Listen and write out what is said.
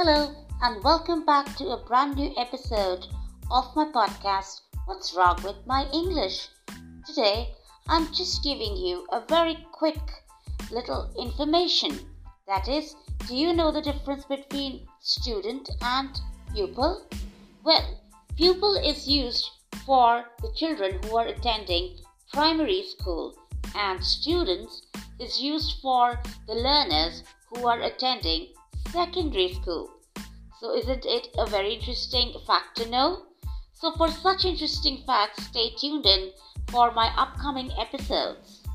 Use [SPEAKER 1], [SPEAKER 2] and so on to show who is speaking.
[SPEAKER 1] Hello, and welcome back to a brand new episode of my podcast, What's Wrong with My English? Today, I'm just giving you a very quick little information. That is, do you know the difference between student and pupil? Well, pupil is used for the children who are attending primary school, and students is used for the learners who are attending secondary school. So, isn't it a very interesting fact to know? So, for such interesting facts, stay tuned in for my upcoming episodes.